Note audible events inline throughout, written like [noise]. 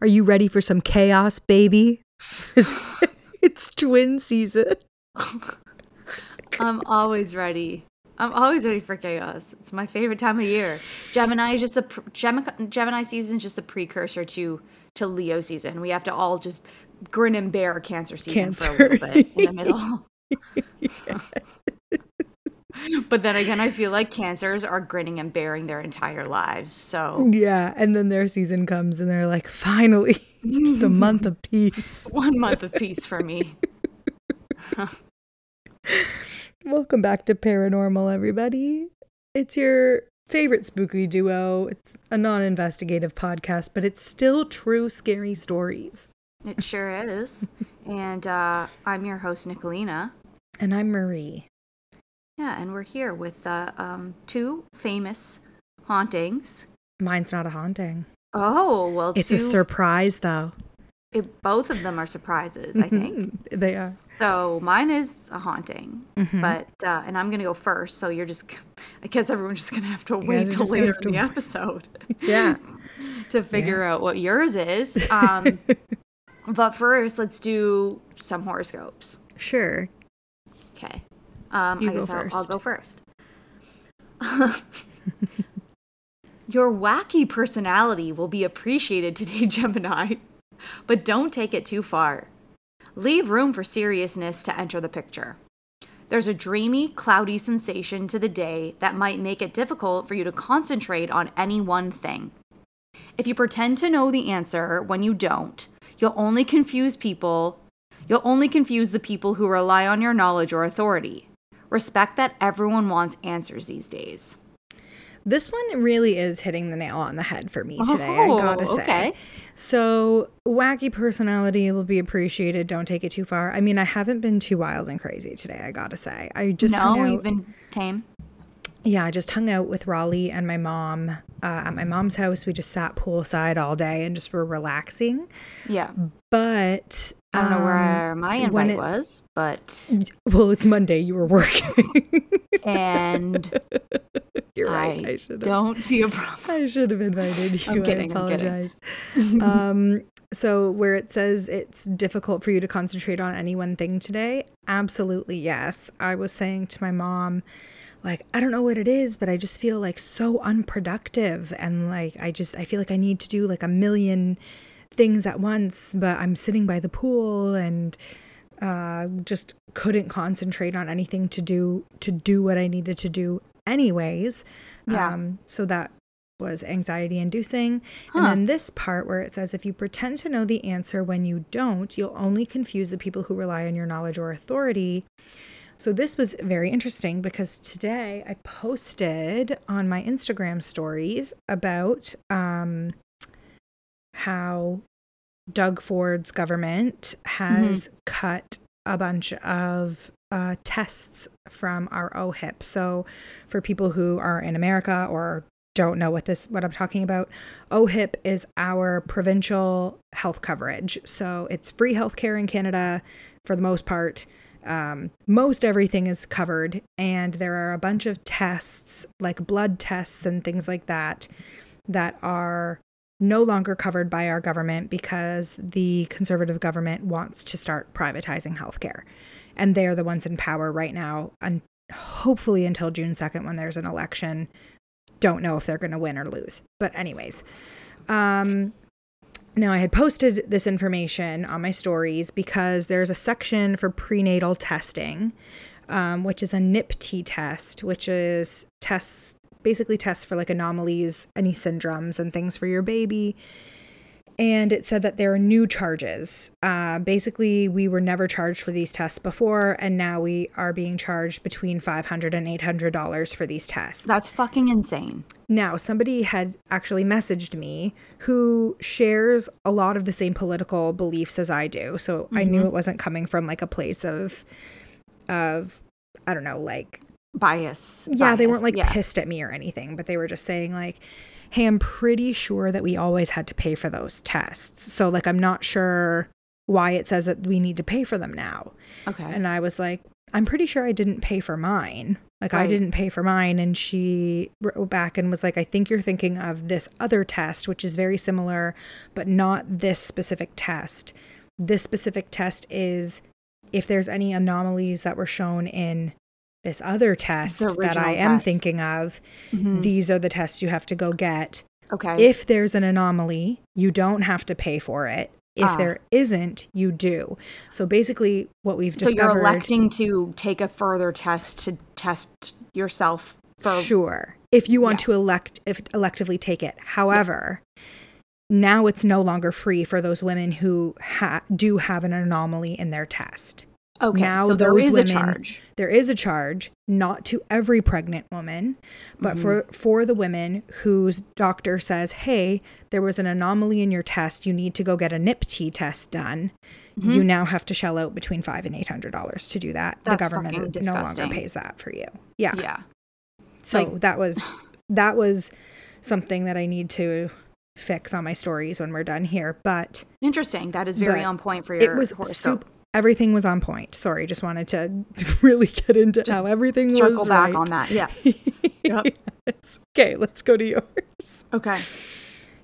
Are you ready for some chaos, baby? [laughs] it's twin season. [laughs] I'm always ready. I'm always ready for chaos. It's my favorite time of year. Gemini is just a pr- Gemini, Gemini season is just the precursor to to Leo season. We have to all just grin and bear Cancer season for a little bit in the middle. [laughs] [laughs] but then again, I feel like cancers are grinning and bearing their entire lives. So Yeah, and then their season comes and they're like, finally, [laughs] just a month of peace. [laughs] one month of peace for me. Welcome back to Paranormal, everybody. It's your favorite spooky duo. It's a non investigative podcast, but it's still true scary stories. It sure is. And uh, I'm your host, Nicolina. And I'm Marie. Yeah, and we're here with uh, um, two famous hauntings. Mine's not a haunting. Oh, well, It's two, a surprise, though. it, both of them are surprises, I think. [laughs] they are. So mine is a haunting, Mhm. but uh, and I'm gonna go first. So you're just, I guess everyone's just gonna have to wait till later in the to- episode [laughs] [laughs] Yeah. to figure out what yours is. Um, but first, let's do some horoscopes. sure. Okay. Um, You I go guess I'll, I'll go first. [laughs] Your wacky personality will be appreciated today, [laughs] Gemini, but don't take it too far. Leave room for seriousness to enter the picture. There's a dreamy, cloudy sensation to the day that might make it difficult for you to concentrate on any one thing. If you pretend to know the answer when you don't, you'll only confuse people. You'll only confuse the people who rely on your knowledge or authority. Respect that everyone wants answers these days. This one really is hitting the nail on the head for me today, I gotta Oh, say. okay. So, wacky personality will be appreciated. Don't take it too far. I mean, I haven't been too wild and crazy today, I gotta say. I just no, you've been tame. Yeah, I just hung out with Raleigh and my mom uh, at my mom's house. We just sat poolside all day and just were relaxing. Yeah. But I don't know um, where my when invite was, but [laughs] Well, it's Monday. You were working. and [laughs] You're right. I I should have. don't see a problem. [laughs] I should have invited you. I'm kidding, I I'm kidding. apologize. um, so where it says it's difficult for you to concentrate on any one thing today, absolutely yes. I was saying to my mom, like, I don't know what it is, but I just feel like so unproductive and like I just I feel like I need to do like a million things at once, but I'm sitting by the pool and uh, just couldn't concentrate on anything to do to do what I needed to do anyways. Yeah. Um, so that was anxiety inducing. Huh. And then this part where it says if you pretend to know the answer when you don't, you'll only confuse the people who rely on your knowledge or authority. So this was very interesting because today I posted on my Instagram stories about um, how Doug Ford's government has cut a bunch of uh, tests from our OHIP. So for people who are in America or don't know what this what I'm talking about, OHIP is our provincial health coverage. So it's free healthcare in Canada for the most part. Um, most everything is covered, and there are a bunch of tests, like blood tests and things like that, that are no longer covered by our government because the conservative government wants to start privatizing healthcare. And they're the ones in power right now, and hopefully until June 2nd when there's an election. Don't know if they're going to win or lose. But, anyways, um, now, I had posted this information on my stories because there's a section for prenatal testing, um, which is a NIPT test, which is tests, basically tests for like anomalies, any syndromes, and things for your baby. And it said that there are new charges. Uh, basically, we were never charged for these tests before, and now we are being charged between $500 and $800 for these tests. That's fucking insane. Now, somebody had actually messaged me who shares a lot of the same political beliefs as I do. So I knew it wasn't coming from like a place of of I don't know, like Bias. yeah, they weren't like yeah. pissed at me or anything, but they were just saying like, "Hey, I'm pretty sure that we always had to pay for those tests." So like I'm not sure why it says that we need to pay for them now. Okay. And I was like, I'm pretty sure I didn't pay for mine. Like I didn't pay for mine. And she wrote back and was like, I think you're thinking of this other test, which is very similar, but not this specific test. This specific test is if there's any anomalies that were shown in this other test that I am test. thinking of, Mhm. these are the tests you have to go get. Okay. If there's an anomaly, you don't have to pay for it. If Ah. there isn't, you do. So basically, what we've so discovered. you're electing to take a further test to test yourself for Sure. If you want Yeah. to elect if electively take it. However, now it's no longer free for those women who ha- do have an anomaly in their test. Okay. now so there is women- a charge. There is a charge, not to every pregnant woman, but for for the women whose doctor says, "Hey, there was an anomaly in your test. You need to go get a NIPT test done." Mm-hmm. You now have to shell out between five and eight hundred dollars to do that. That's the government no longer pays that for you. Yeah. Yeah. So Like- that was that was something that I need to fix on my stories when we're done here. But Interesting. That is very on point for your it was horoscope. soup. Everything was on point. Sorry, just wanted to [laughs] really get into Just how everything Circle was back right. on that. Yeah. Yep. [laughs] Yes. Okay, let's go to yours. Okay.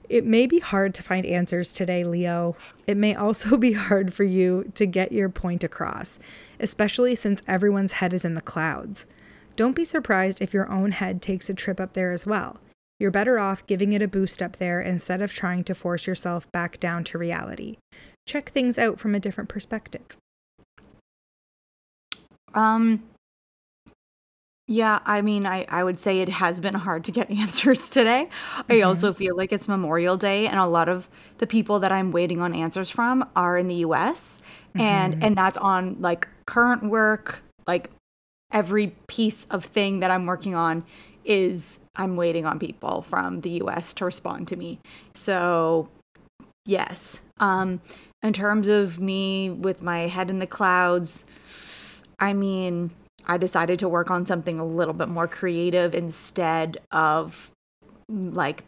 It may be hard to find answers today, Leo. It may also be hard for you to get your point across, especially since everyone's head is in the clouds. Don't be surprised if your own head takes a trip up there as well. You're better off giving it a boost up there instead of trying to force yourself back down to reality. Check things out from a different perspective. Um yeah, I mean, I, I would say it has been hard to get [laughs] answers today. I Mhm. also feel like it's Memorial Day, and a lot of the people that I'm waiting on answers from are in the US. And Mhm. and that's on like current work, like every piece of thing that I'm working on is I'm waiting on people from the US to respond to me. So yes. Um in terms of me with my head in the clouds, I mean, I decided to work on something a little bit more creative instead of like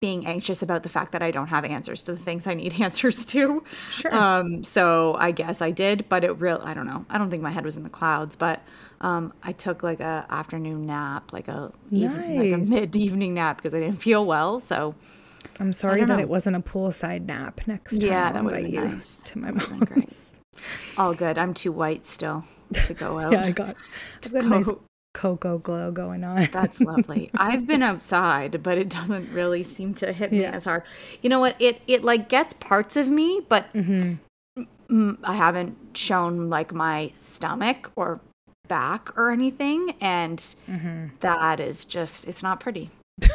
being anxious about the fact that I don't have answers to the things I need [laughs] answers to. Sure. Um, so I guess I did, but it real I don't know. I don't think my head was in the clouds, but um, I took like a afternoon nap, like a even, like a mid evening nap because I didn't feel well. So I'm sorry that know. it wasn't a poolside nap. Next time Yeah, that been you nice. [laughs] to my great. all good. I'm too white still to go [laughs] out. Yeah, I got I've got a nice cocoa glow going on. That's lovely. [laughs] I've been outside, but it doesn't really seem to hit me Yeah. as hard. You know what? It it like gets parts of me, but hmm mm, I haven't shown like my stomach or back or anything, and hmm that is just it's not pretty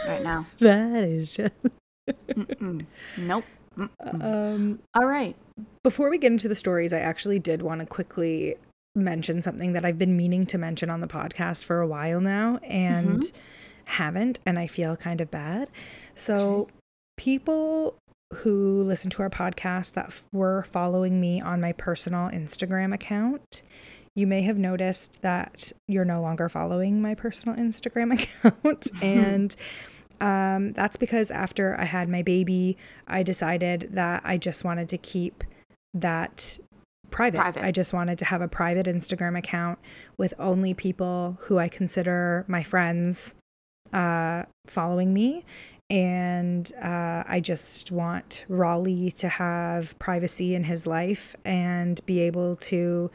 right now. That is just. Mm-mm. Nope. Mm-mm. Um, All right. before we get into the stories, I actually did want to quickly mention something that I've been meaning to mention on the podcast for a while now and haven't, and I feel kind of bad. So, people who listen to our podcast that f- were following me on my personal Instagram account, you may have noticed that you're no longer following my personal Instagram [laughs] account. [laughs] and um, that's because after I had my baby, I decided that I just wanted to keep that private. Private. I just wanted to have a private Instagram account with only people who I consider my friends uh, following me. And uh, I just want Raleigh to have privacy in his life and be able to,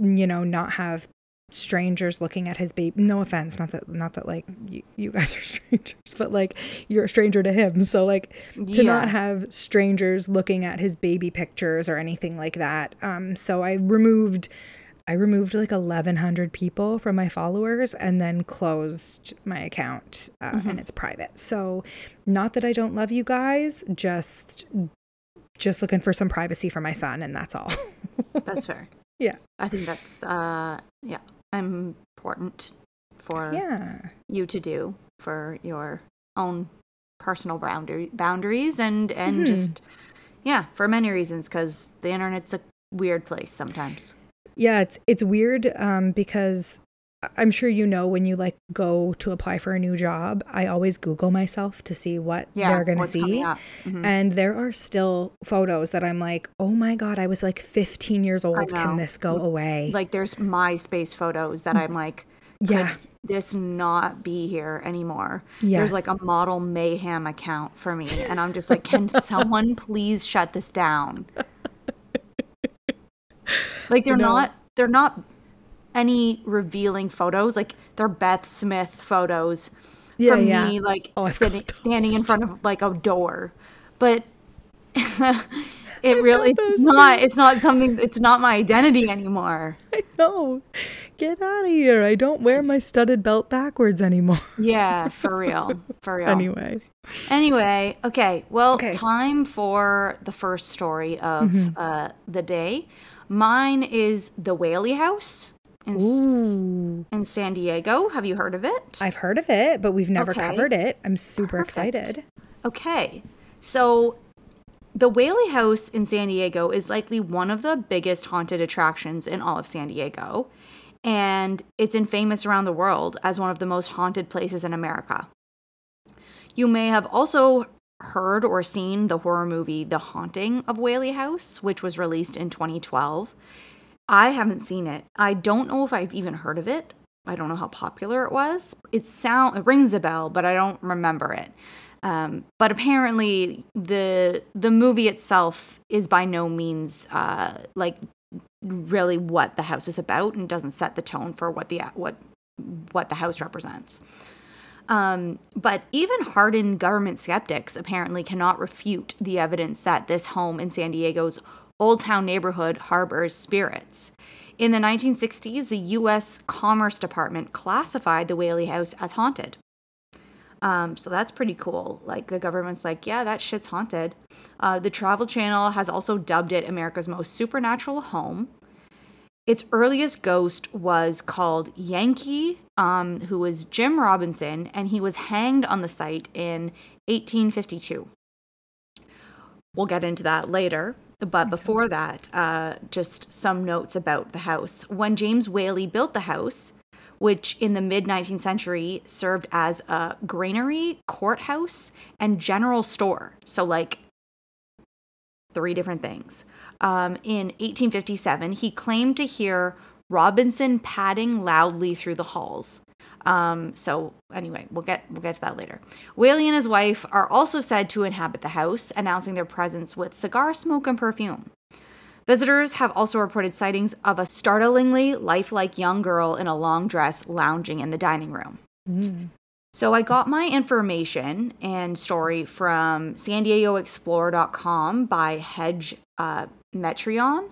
you know, not have strangers looking at his baby. No offense, not that, not that like you, you guys are [laughs] strangers, but like you're a stranger to him. So like to not have strangers looking at his baby pictures or anything like that. Um, so I removed, I removed like 1,100 people from my followers and then closed my account, uh, Mm-hmm. and it's private. So, not that I don't love you guys, just, just looking for some privacy for my son, and that's all. [laughs] That's fair. Yeah. I think that's uh yeah important for yeah, you to do for your own personal boundary boundaries and and Mhm. just yeah for many reasons because the internet's a weird place sometimes yeah. It's it's weird um, because I'm sure you know when you like go to apply for a new job, I always Google myself to see what yeah they're gonna see. coming up. Mhm. And there are still photos that I'm like, oh my God, I was like 15 years old. Can this go away? like there's myspace photos that i'm like Yeah. this not be here anymore? Yes. There's like a model mayhem account for me, and I'm just like, can [laughs] someone please shut this down? [laughs] Like they're No. not they're not any revealing photos. Like they're Beth Smith photos Yeah, from yeah. me like Oh, sitting standing in front of like a door. But [laughs] it I've really it's not it's not something it's not my identity anymore. [laughs] I know. Get out of here. I don't wear my studded belt backwards anymore. [laughs] Yeah, for real. For real. anyway. Anyway, okay. Well, Okay. Mm-hmm. time for the first story of uh, the day. Mine is the Whaley House in, Ooh. in San Diego. Have you heard of it? I've heard of it, but we've never Okay. covered it. I'm super Perfect. excited. Okay. So, the Whaley House in San Diego is likely one of the biggest haunted attractions in all of San Diego. And it's infamous around the world as one of the most haunted places in America. You may have also heard or seen the horror movie The Haunting of Whaley House, which was released in 2012. I haven't seen it. I don't know if I've even heard of it. I don't know how popular it was. It sound it rings a bell, but I don't remember it. Um, but apparently, the the movie itself is by no means uh, like really what the house is about, and doesn't set the tone for what the what what the house represents. Um, but even hardened government skeptics apparently cannot refute the evidence that this home in San Diego's Old Town neighborhood harbors spirits. In the 1960s, the U.S. Commerce Department classified the Whaley House as haunted. Um, so that's pretty cool. Like the government's like, yeah, that shit's haunted. Uh, the Travel Channel has also dubbed it America's most supernatural home. Its earliest ghost was called Yankee, um, who was Jim Robinson, and he was hanged on the site in 1852. We'll get into that later. But before that, uh, just some notes about the house. When James Whaley built the house, which in the mid 19th century served as a granary, courthouse, and general store. So, like, three different things. Um, in 1857, he claimed to hear Robinson padding loudly through the halls. Um, so anyway, we'll get we'll get to that later. Whaley and his wife are also said to inhabit the house, announcing their presence with cigar smoke and perfume. Visitors have also reported sightings of a startlingly lifelike young girl in a long dress lounging in the dining room. Mm. So I got my information and story from San DiegoExplorer.com by Hedge uh, Metreon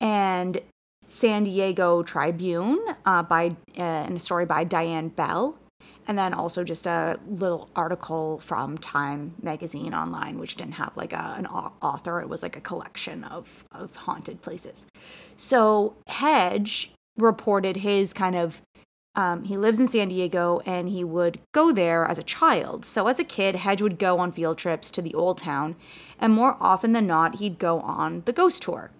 and San Diego Tribune uh, by uh, and a story by Diane Bell, and then also just a little article from Time magazine online, which didn't have like a, an author. It was like a collection of of haunted places. So Hedge reported his kind of um, he lives in San Diego and he would go there as a child. So, as a kid, Hedge would go on field trips to the old town, and more often than not, he'd go on the ghost tour.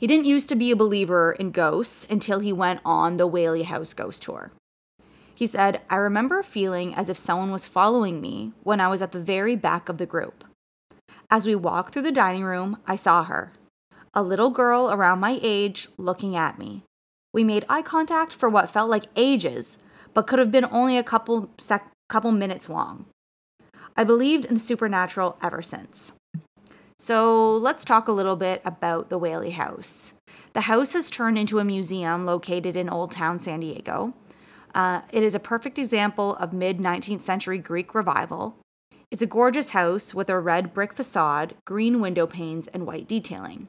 He didn't used to be a believer in ghosts until he went on the Whaley House ghost tour. He said, I remember feeling as if someone was following me when I was at the very back of the group. As we walked through the dining room, I saw her, a little girl around my age looking at me. We made eye contact for what felt like ages, but could have been only a couple sec- couple minutes long. I believed in the supernatural ever since. So let's talk a little bit about the Whaley House. The house has turned into a museum located in Old Town San Diego. Uh, it is a perfect example of mid 19th century Greek revival. It's a gorgeous house with a red brick facade, green window panes, and white detailing.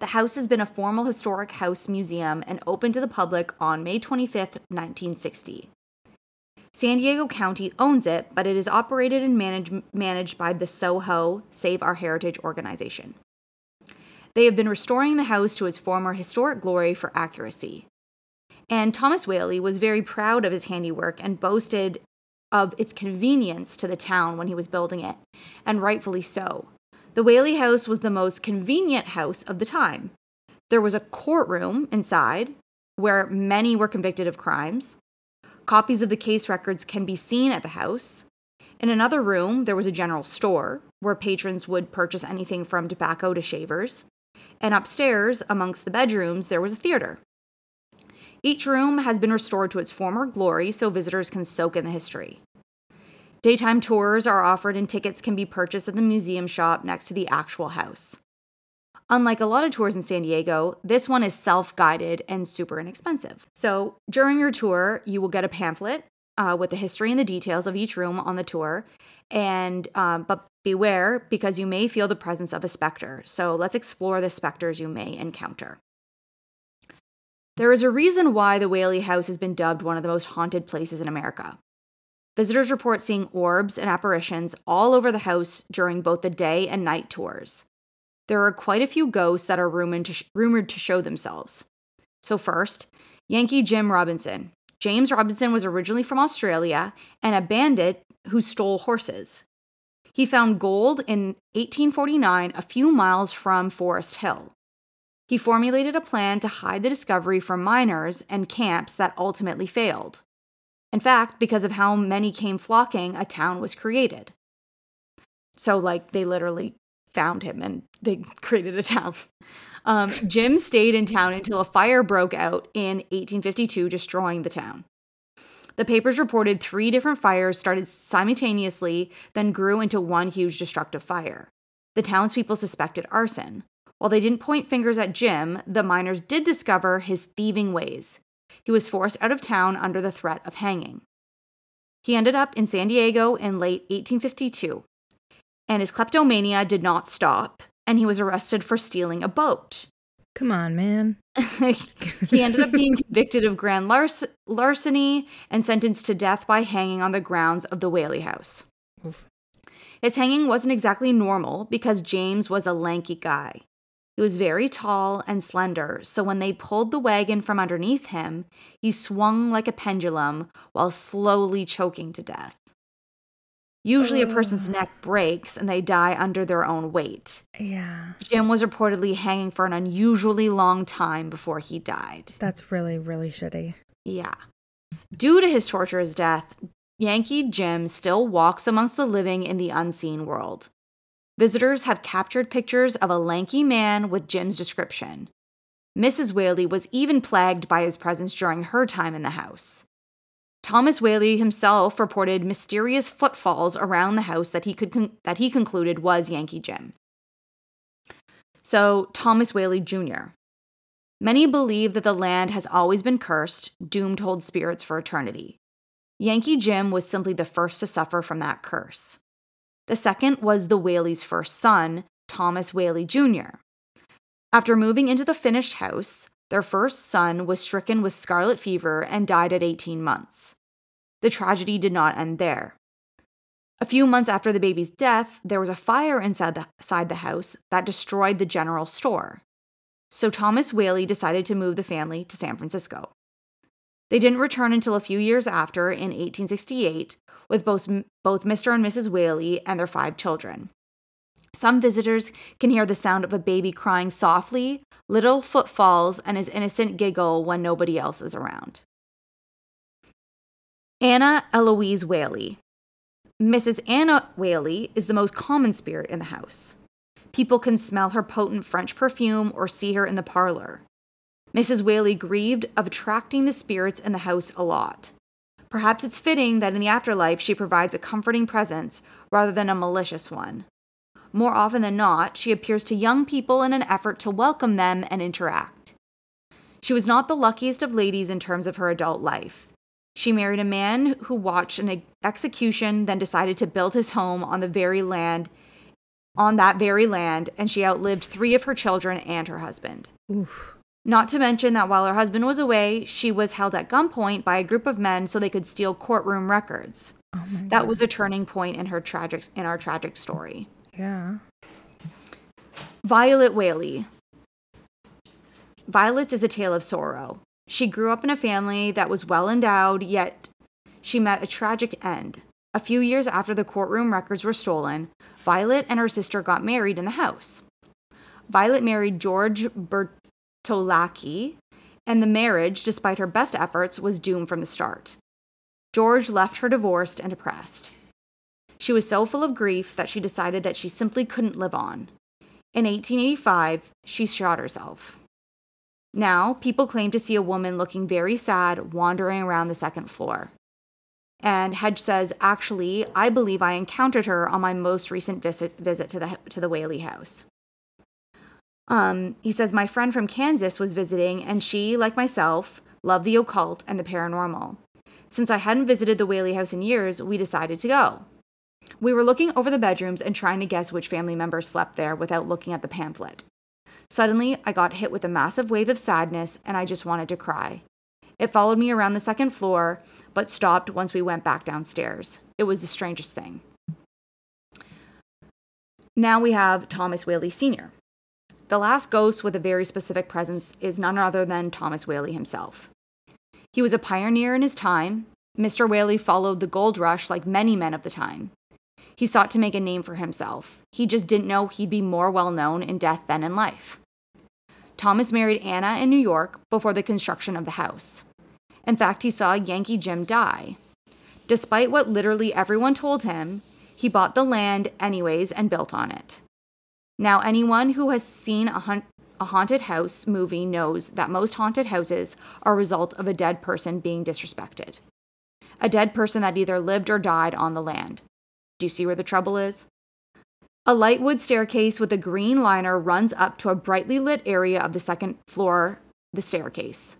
The house has been a formal historic house museum and opened to the public on May 25, 1960. San Diego County owns it, but it is operated and managed, managed by the Soho Save Our Heritage organization. They have been restoring the house to its former historic glory for accuracy. And Thomas Whaley was very proud of his handiwork and boasted of its convenience to the town when he was building it, and rightfully so. The Whaley House was the most convenient house of the time. There was a courtroom inside where many were convicted of crimes. Copies of the case records can be seen at the house. In another room, there was a general store where patrons would purchase anything from tobacco to shavers. And upstairs, amongst the bedrooms, there was a theater. Each room has been restored to its former glory so visitors can soak in the history. Daytime tours are offered and tickets can be purchased at the museum shop next to the actual house. Unlike a lot of tours in San Diego, this one is self guided and super inexpensive. So during your tour, you will get a pamphlet uh, with the history and the details of each room on the tour. And um, but beware because you may feel the presence of a specter. So let's explore the specters you may encounter. There is a reason why the Whaley House has been dubbed one of the most haunted places in America. Visitors report seeing orbs and apparitions all over the house during both the day and night tours. There are quite a few ghosts that are rumored to, sh- rumored to show themselves. So, first, Yankee Jim Robinson. James Robinson was originally from Australia and a bandit who stole horses. He found gold in 1849 a few miles from Forest Hill. He formulated a plan to hide the discovery from miners and camps that ultimately failed. In fact, because of how many came flocking, a town was created. So, like, they literally found him and they created a town. Um, Jim stayed in town until a fire broke out in 1852, destroying the town. The papers reported three different fires started simultaneously, then grew into one huge destructive fire. The townspeople suspected arson. While they didn't point fingers at Jim, the miners did discover his thieving ways. He was forced out of town under the threat of hanging. He ended up in San Diego in late 1852, and his kleptomania did not stop, and he was arrested for stealing a boat. Come on, man. [laughs] he ended up being convicted of grand larceny and sentenced to death by hanging on the grounds of the Whaley House. Oof. His hanging wasn't exactly normal because James was a lanky guy. He was very tall and slender, so when they pulled the wagon from underneath him, he swung like a pendulum while slowly choking to death. Usually, a person's oh. neck breaks and they die under their own weight. Yeah. Jim was reportedly hanging for an unusually long time before he died. That's really, really shitty. Yeah. Due to his torturous death, Yankee Jim still walks amongst the living in the unseen world. Visitors have captured pictures of a lanky man with Jim's description. Mrs. Whaley was even plagued by his presence during her time in the house. Thomas Whaley himself reported mysterious footfalls around the house that he could con- that he concluded was Yankee Jim. So, Thomas Whaley Jr. Many believe that the land has always been cursed, doomed to hold spirits for eternity. Yankee Jim was simply the first to suffer from that curse. The second was the Whaley's first son, Thomas Whaley Jr. After moving into the finished house, their first son was stricken with scarlet fever and died at 18 months. The tragedy did not end there. A few months after the baby's death, there was a fire inside the, inside the house that destroyed the general store. So Thomas Whaley decided to move the family to San Francisco. They didn't return until a few years after, in 1868, with both, both Mr. and Mrs. Whaley and their five children. Some visitors can hear the sound of a baby crying softly, little footfalls, and his innocent giggle when nobody else is around. Anna Eloise Whaley. Mrs. Anna Whaley is the most common spirit in the house. People can smell her potent French perfume or see her in the parlor. Mrs. Whaley grieved of attracting the spirits in the house a lot. Perhaps it's fitting that in the afterlife she provides a comforting presence rather than a malicious one. More often than not, she appears to young people in an effort to welcome them and interact. She was not the luckiest of ladies in terms of her adult life. She married a man who watched an execution, then decided to build his home on the very land, on that very land, and she outlived three of her children and her husband. Oof. Not to mention that while her husband was away, she was held at gunpoint by a group of men so they could steal courtroom records. Oh my That God. was a turning point in her tragic in our tragic story. Yeah. Violet Whaley. Violet's is a tale of sorrow. She grew up in a family that was well endowed, yet she met a tragic end. A few years after the courtroom records were stolen, Violet and her sister got married in the house. Violet married George Bertolacci, and the marriage, despite her best efforts, was doomed from the start. George left her divorced and depressed. She was so full of grief that she decided that she simply couldn't live on. In 1885, she shot herself. Now, people claim to see a woman looking very sad wandering around the second floor. And Hedge says, actually, I believe I encountered her on my most recent visit, visit to the to the Whaley house. Um, he says, my friend from Kansas was visiting, and she, like myself, loved the occult and the paranormal. Since I hadn't visited the Whaley house in years, we decided to go. We were looking over the bedrooms and trying to guess which family members slept there without looking at the pamphlet. Suddenly, I got hit with a massive wave of sadness and I just wanted to cry. It followed me around the second floor, but stopped once we went back downstairs. It was the strangest thing. Now we have Thomas Whaley Sr. The last ghost with a very specific presence is none other than Thomas Whaley himself. He was a pioneer in his time. Mr. Whaley followed the gold rush like many men of the time. He sought to make a name for himself. He just didn't know he'd be more well known in death than in life. Thomas married Anna in New York before the construction of the house. In fact, he saw Yankee Jim die. Despite what literally everyone told him, he bought the land anyways and built on it. Now, anyone who has seen a, a haunted house movie knows that most haunted houses are a result of a dead person being disrespected. A dead person that either lived or died on the land. Do you see where the trouble is? A light wood staircase with a green liner runs up to a brightly lit area of the second floor, the staircase.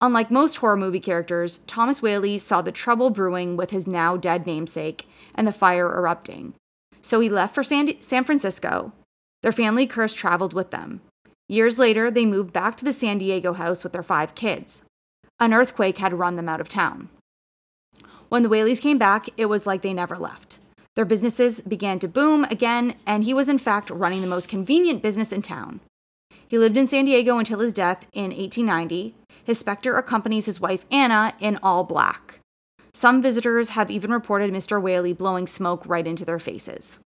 Unlike most horror movie characters, Thomas Whaley saw the trouble brewing with his now dead namesake and the fire erupting. So he left for San, San Francisco. Their family curse traveled with them. Years later, they moved back to the San Diego house with their five kids. An earthquake had run them out of town. When the Whaleys came back, it was like they never left. Their businesses began to boom again, and he was in fact running the most convenient business in town. He lived in San Diego until his death in 1890. His specter accompanies his wife Anna in all black. Some visitors have even reported Mr. Whaley blowing smoke right into their faces.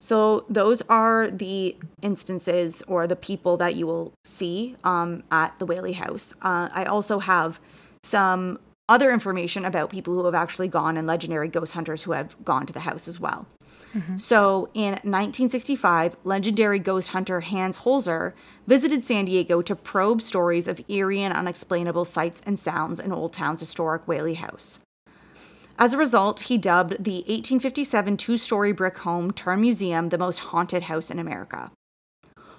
So, those are the instances or the people that you will see um, at the Whaley House. Uh, I also have some other information about people who have actually gone and legendary ghost hunters who have gone to the house as well. Mm-hmm. So in 1965, legendary ghost hunter Hans Holzer visited San Diego to probe stories of eerie and unexplainable sights and sounds in Old Town's historic Whaley House. As a result, he dubbed the 1857 two story brick home turned museum the most haunted house in America.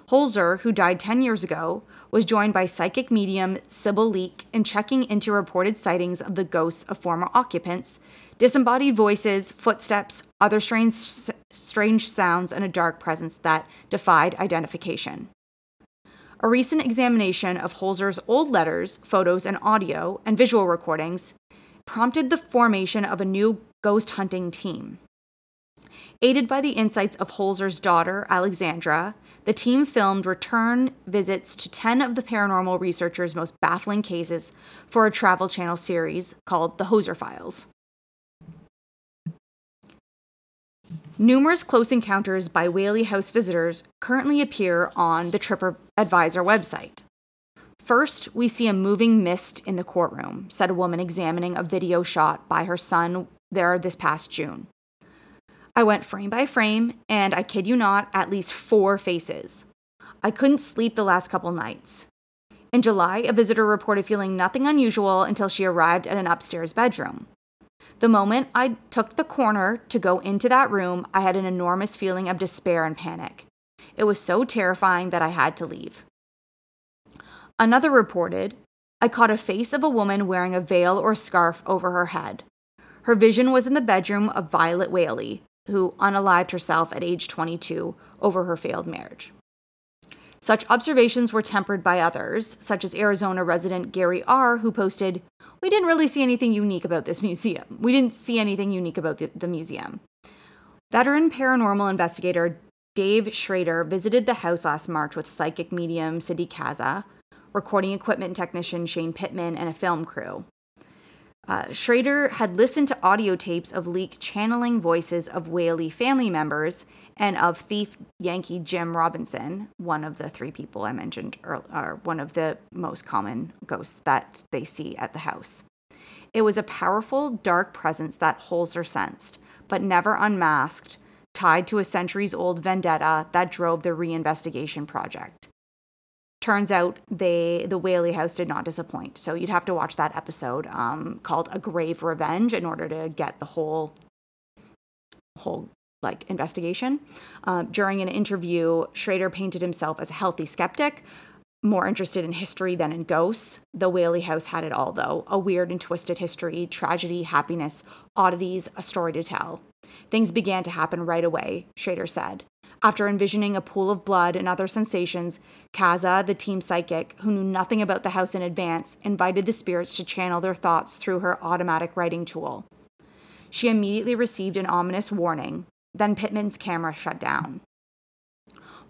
Holzer, who died 10 years ago, was joined by psychic medium Sybil Leek in checking into reported sightings of the ghosts of former occupants, disembodied voices, footsteps, other strange, strange sounds, and a dark presence that defied identification. A recent examination of Holzer's old letters, photos, and audio and visual recordings prompted the formation of a new ghost hunting team. Aided by the insights of Holzer's daughter, Alexandra, the team filmed return visits to 10 of the paranormal researchers' most baffling cases for a Travel Channel series called The Holzer Files. Numerous close encounters by Whaley House visitors currently appear on the TripAdvisor website. First, we see a moving mist in the courtroom, said a woman examining a video shot by her son there this past June. I went frame by frame, and I kid you not, at least four faces. I couldn't sleep the last couple nights. In July, a visitor reported feeling nothing unusual until she arrived at an upstairs bedroom. The moment I took the corner to go into that room, I had an enormous feeling of despair and panic. It was so terrifying that I had to leave. Another reported, I caught a face of a woman wearing a veil or scarf over her head. Her vision was in the bedroom of Violet Whaley, who unalived herself at age 22 over her failed marriage. Such observations were tempered by others, such as Arizona resident Gary R., who posted, We didn't really see anything unique about this museum. We didn't see anything unique about the, the museum. Veteran paranormal investigator Dave Schrader visited the house last March with psychic medium Cindy Kaza, recording equipment technician Shane Pittman, and a film crew. Uh, Schrader had listened to audio tapes of Leek channeling voices of Whaley family members and of thief Yankee Jim Robinson, one of the three people I mentioned, or one of the most common ghosts that they see at the house. It was a powerful, dark presence that Holzer sensed, but never unmasked, tied to a centuries old vendetta that drove the reinvestigation project. Turns out they the Whaley House did not disappoint. So you'd have to watch that episode um, called "A Grave Revenge" in order to get the whole whole like investigation. Uh, during an interview, Schrader painted himself as a healthy skeptic, more interested in history than in ghosts. The Whaley House had it all, though a weird and twisted history, tragedy, happiness, oddities, a story to tell. Things began to happen right away, Schrader said. After envisioning a pool of blood and other sensations, Kaza, the team psychic, who knew nothing about the house in advance, invited the spirits to channel their thoughts through her automatic writing tool. She immediately received an ominous warning. Then Pittman's camera shut down.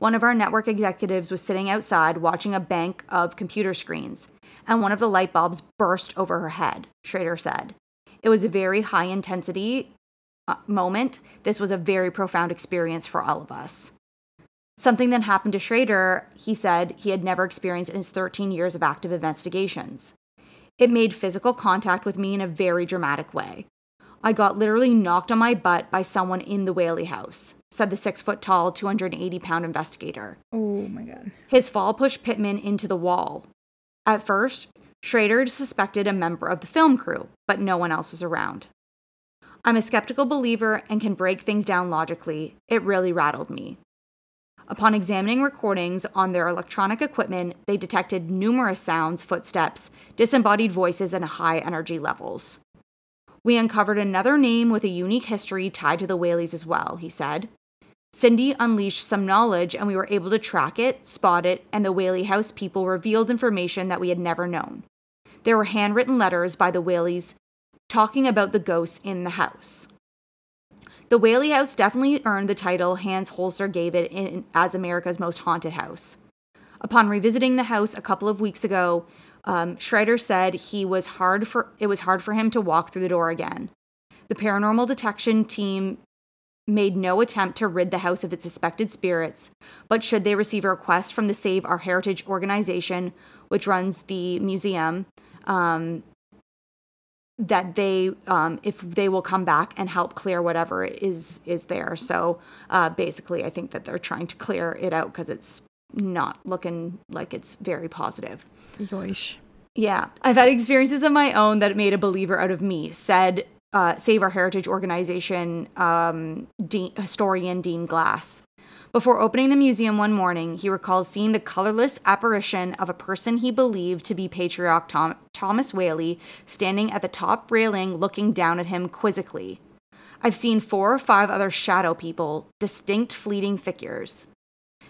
One of our network executives was sitting outside watching a bank of computer screens, and one of the light bulbs burst over her head, Schrader said. It was a very high intensity Uh, moment, this was a very profound experience for all of us. Something that happened to Schrader, he said he had never experienced in his 13 years of active investigations. It made physical contact with me in a very dramatic way. I got literally knocked on my butt by someone in the Whaley house, said the six foot tall, 280 pound investigator. Oh my God. His fall pushed Pittman into the wall. At first, Schrader suspected a member of the film crew, but no one else was around. I'm a skeptical believer and can break things down logically. It really rattled me. Upon examining recordings on their electronic equipment, they detected numerous sounds, footsteps, disembodied voices, and high energy levels. We uncovered another name with a unique history tied to the Whaleys as well, he said. Cindy unleashed some knowledge and we were able to track it, spot it, and the Whaley House people revealed information that we had never known. There were handwritten letters by the Whaleys talking about the ghosts in the house. The Whaley House definitely earned the title Hans Holzer gave it in, as America's most haunted house. Upon revisiting the house a couple of weeks ago, um, Schrader said he was hard for it was hard for him to walk through the door again. The paranormal detection team made no attempt to rid the house of its suspected spirits, but should they receive a request from the Save Our Heritage organization, which runs the museum, um, that they um, if they will come back and help clear whatever is is there. So uh, basically i think that they're trying to clear it out because it's not looking like it's very positive. Yoish. yeah. I've had experiences of my own that made a believer out of me. Said uh, save our heritage organization um, dean, historian dean glass before opening the museum one morning, he recalls seeing the colorless apparition of a person he believed to be patriarch Tom- Thomas Whaley standing at the top railing looking down at him quizzically. I've seen four or five other shadow people, distinct fleeting figures.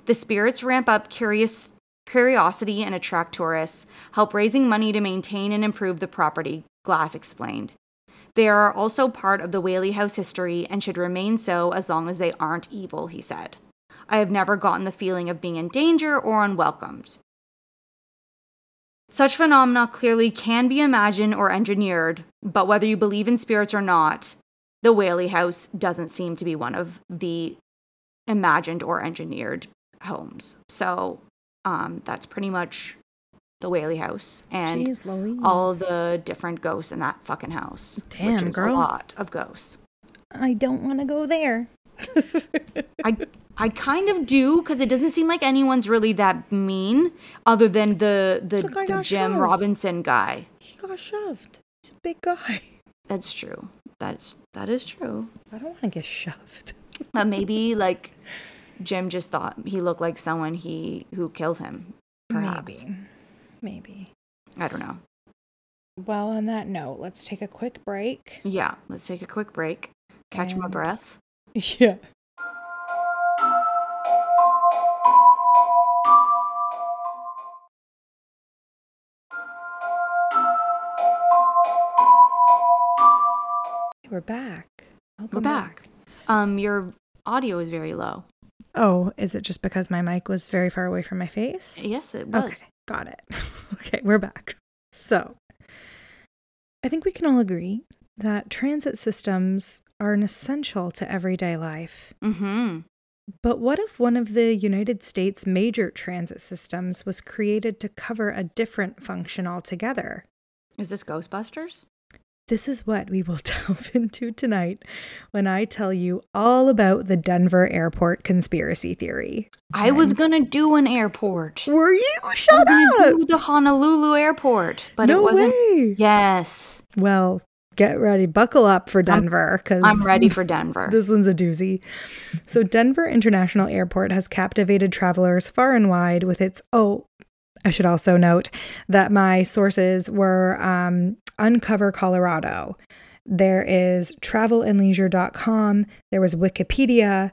The spirits ramp up curious curiosity and attract tourists, help raising money to maintain and improve the property, Glass explained. They are also part of the Whaley House history and should remain so as long as they aren't evil, he said. I have never gotten the feeling of being in danger or unwelcomed. Such phenomena clearly can be imagined or engineered, but whether you believe in spirits or not, the Whaley House doesn't seem to be one of the imagined or engineered homes. So um, that's pretty much the Whaley House and Jeez all the different ghosts in that fucking house. Damn, which is girl. a lot of ghosts. I don't want to go there. [laughs] I I kind of do because it doesn't seem like anyone's really that mean, other than the the, The the Jim shoved. Robinson guy. he got shoved. He's a big guy. That's true. That's that is true. I don't want to get shoved. [laughs] But maybe like Jim just thought he looked like someone he who killed him. Perhaps Maybe. Maybe. I don't know. Well, on that note, let's take a quick break. Yeah, let's take a quick break. Catch my breath. [laughs] Yeah. We're back. Welcome We're back. Um, your audio is very low. Oh, is it just because my mic was very far away from my face? Yes, it was. Okay, got it. [laughs] okay, we're back. So, I think we can all agree that transit systems are an essential to everyday life. Mm-hmm. But what if one of the United States' major transit systems was created to cover a different function altogether? Is this Ghostbusters? This is what we will [laughs] delve into tonight when I tell you all about the Denver airport conspiracy theory. I was gonna do an airport. Were you? Shut I was Shut gonna do the Honolulu airport, but no it wasn't. way. Yes, Well, get ready, buckle up for Denver because I'm ready for Denver. [laughs] This one's a doozy. So, Denver International Airport has captivated travelers far and wide with its. Oh, I should also note that my sources were um, Uncover Colorado. There is travelandleisure.com. There was Wikipedia.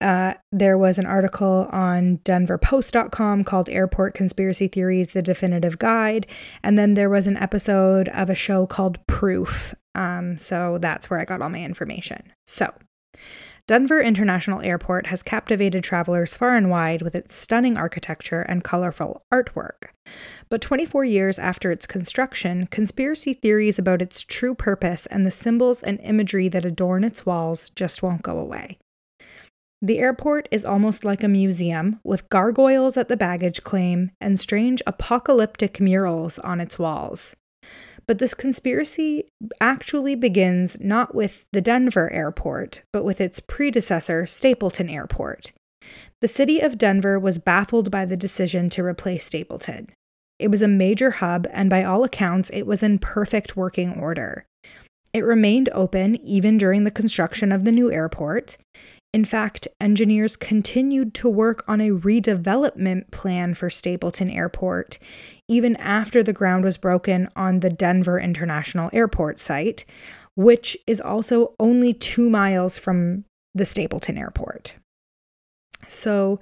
Uh, there was an article on denverpost.com called Airport Conspiracy Theories The Definitive Guide. And then there was an episode of a show called Proof. Um, so that's where I got all my information. So, Denver International Airport has captivated travelers far and wide with its stunning architecture and colorful artwork. But 24 years after its construction, conspiracy theories about its true purpose and the symbols and imagery that adorn its walls just won't go away. The airport is almost like a museum, with gargoyles at the baggage claim and strange apocalyptic murals on its walls. But this conspiracy actually begins not with the Denver airport, but with its predecessor, Stapleton Airport. The city of Denver was baffled by the decision to replace Stapleton. It was a major hub, and by all accounts, it was in perfect working order. It remained open even during the construction of the new airport. In fact, engineers continued to work on a redevelopment plan for Stapleton Airport even after the ground was broken on the Denver International Airport site, which is also only two miles from the Stapleton Airport. So,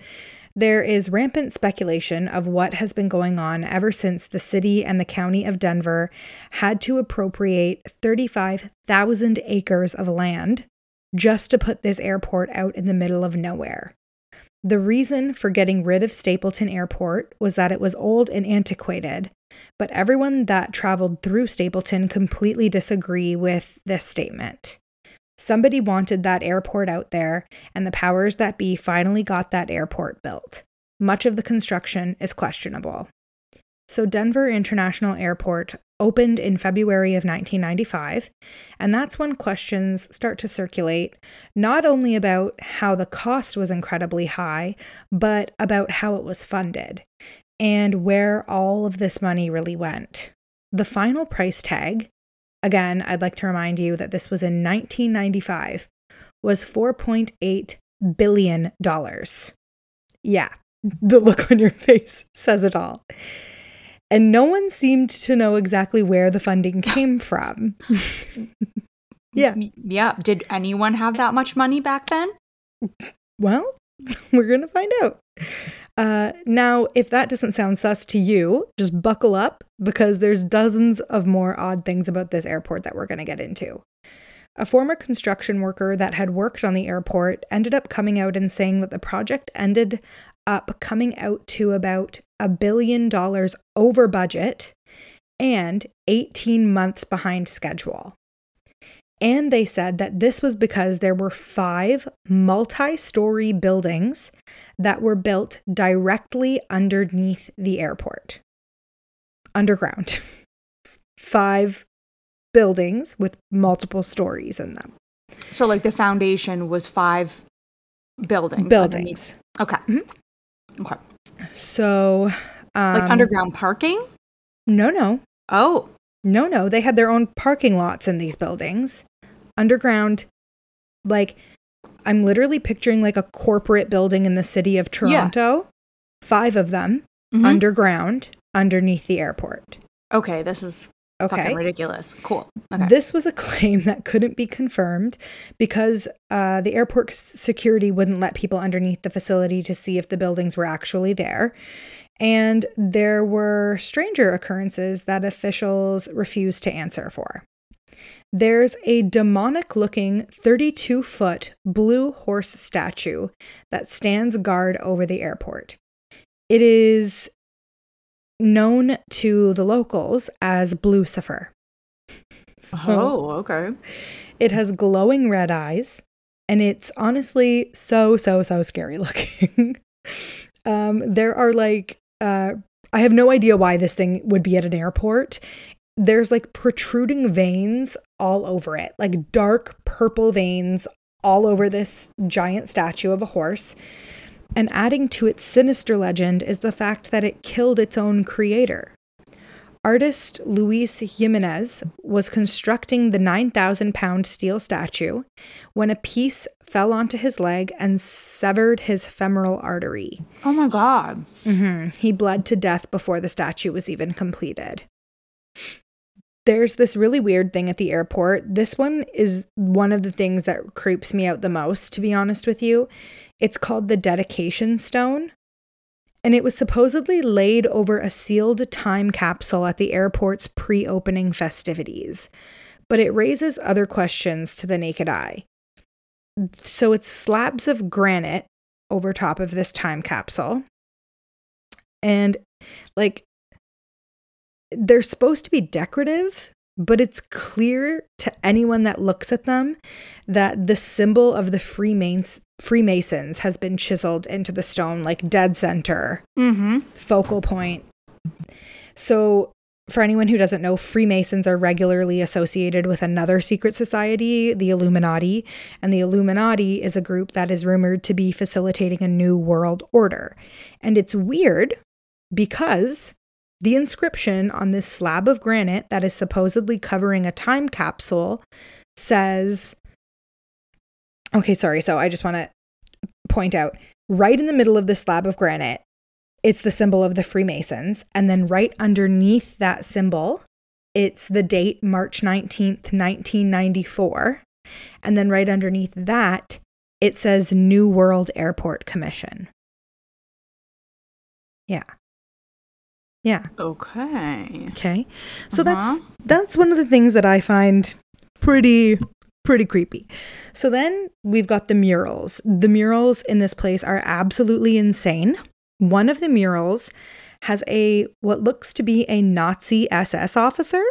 there is rampant speculation of what has been going on ever since the city and the county of Denver had to appropriate 35,000 acres of land just to put this airport out in the middle of nowhere. The reason for getting rid of Stapleton Airport was that it was old and antiquated, but everyone that traveled through Stapleton completely disagree with this statement. Somebody wanted that airport out there, and the powers that be finally got that airport built. Much of the construction is questionable. So, Denver International Airport opened in February of 1995, and that's when questions start to circulate not only about how the cost was incredibly high, but about how it was funded and where all of this money really went. The final price tag, again, I'd like to remind you that this was in 1995, was $4.8 billion. Yeah, [laughs] the look on your face says it all and no one seemed to know exactly where the funding came from. [laughs] yeah. Yeah. Did anyone have that much money back then? Well, [laughs] we're going to find out. Uh, now, if that doesn't sound sus to you, just buckle up because there's dozens of more odd things about this airport that we're going to get into. A former construction worker that had worked on the airport ended up coming out and saying that the project ended up coming out to about a billion dollars over budget and 18 months behind schedule. And they said that this was because there were five multi story buildings that were built directly underneath the airport, underground. [laughs] five buildings with multiple stories in them. So, like the foundation was five buildings. Buildings. Okay. Mm-hmm. Okay. So, um, Like underground parking? No, no, Oh. no, no. They had their own parking lots in these buildings, underground. Like, I'm literally picturing like a corporate building in the city of Toronto. Five of them Mhm. underground, underneath the airport. Okay, this is Okay. fucking ridiculous. Cool. Okay. This was a claim that couldn't be confirmed because uh, the airport security wouldn't let people underneath the facility to see if the buildings were actually there. And there were stranger occurrences that officials refused to answer for. There's a demonic looking 32 foot blue horse statue that stands guard over the airport. It is known to the locals as Blucifer. [laughs] oh, okay. It has glowing red eyes, and it's honestly so, so, so scary [laughs] looking. um, there are like, uh, I have no idea why this thing would be at an airport. there's like protruding veins all over it, like dark purple veins all over this giant statue of a horse. And adding to its sinister legend is the fact that it killed its own creator. Artist Luis Jimenez was constructing the 9,000 pound steel statue when a piece fell onto his leg and severed his femoral artery. Oh my God. Mm-hmm. He bled to death before the statue was even completed. There's this really weird thing at the airport. This one is one of the things that creeps me out the most, to be honest with you. It's called the Dedication Stone. And it was supposedly laid over a sealed time capsule at the airport's pre opening festivities. But it raises other questions to the naked eye. So it's slabs of granite over top of this time capsule. And like they're supposed to be decorative, but it's clear to anyone that looks at them that the symbol of the Freemasons, Freemasons has been chiseled into the stone, like dead center, Mm-hmm. focal point. So, for anyone who doesn't know, Freemasons are regularly associated with another secret society, the Illuminati. And the Illuminati is a group that is rumored to be facilitating a new world order. And it's weird because the inscription on this slab of granite that is supposedly covering a time capsule says, okay, sorry. So I just want to point out right in the middle of the slab of granite, it's the symbol of the Freemasons. And then right underneath that symbol, it's the date March 19th, 1994. And then right underneath that, it says New World Airport Commission. Yeah. Yeah. Okay. Okay. So Uh-huh. that's that's one of the things that I find pretty pretty creepy. So then we've got the murals. The murals in this place are absolutely insane. One of the murals has a what looks to be a Nazi SS officer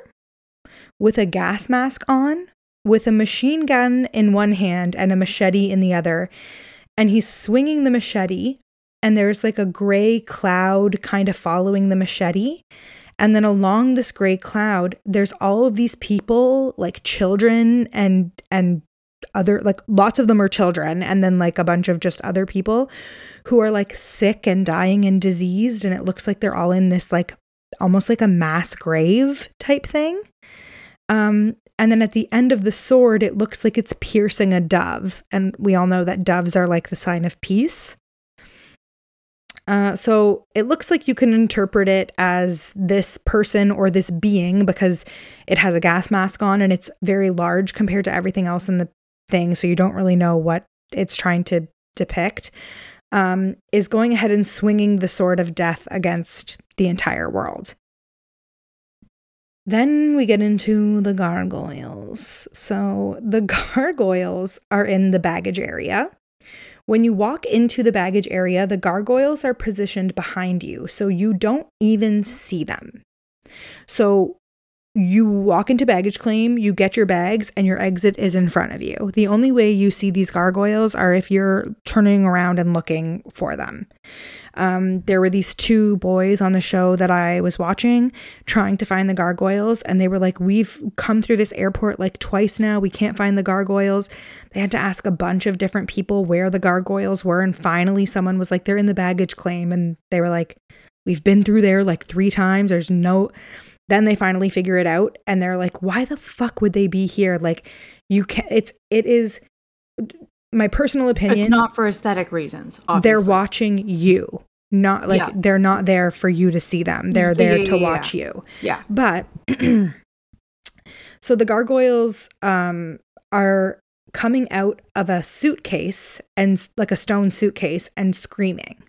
with a gas mask on, with a machine gun in one hand and a machete in the other. And he's swinging the machete, and there's like a gray cloud kind of following the machete. And then along this gray cloud, there's all of these people, like children and and other like lots of them are children and then like a bunch of just other people who are like sick and dying and diseased and it looks like they're all in this like almost like a mass grave type thing. Um and then at the end of the sword it looks like it's piercing a dove and we all know that doves are like the sign of peace. Uh, so it looks like you can interpret it as this person or this being because it has a gas mask on and it's very large compared to everything else in the thing. So you don't really know what it's trying to depict. Um, is going ahead and swinging the sword of death against the entire world. Then we get into the gargoyles. So the [laughs] gargoyles are in the baggage area. When you walk into the baggage area, the gargoyles are positioned behind you, so you don't even see them. So you walk into baggage claim, you get your bags, and your exit is in front of you. The only way you see these gargoyles are if you're turning around and looking for them. Um, there were these two boys on the show that I was watching trying to find the gargoyles, and they were like, We've come through this airport like twice now. We can't find the gargoyles. They had to ask a bunch of different people where the gargoyles were, and finally, someone was like, They're in the baggage claim. And they were like, We've been through there like three times. There's no. Then they finally figure it out, and they're like, Why the fuck would they be here? Like, you can't, it's, it is my personal opinion It's not for aesthetic reasons. they're watching you not like Yeah. they're not there for you to see them they're there yeah, to watch you Yeah. but [clears throat] so the gargoyles um are coming out of a suitcase and like a stone suitcase and screaming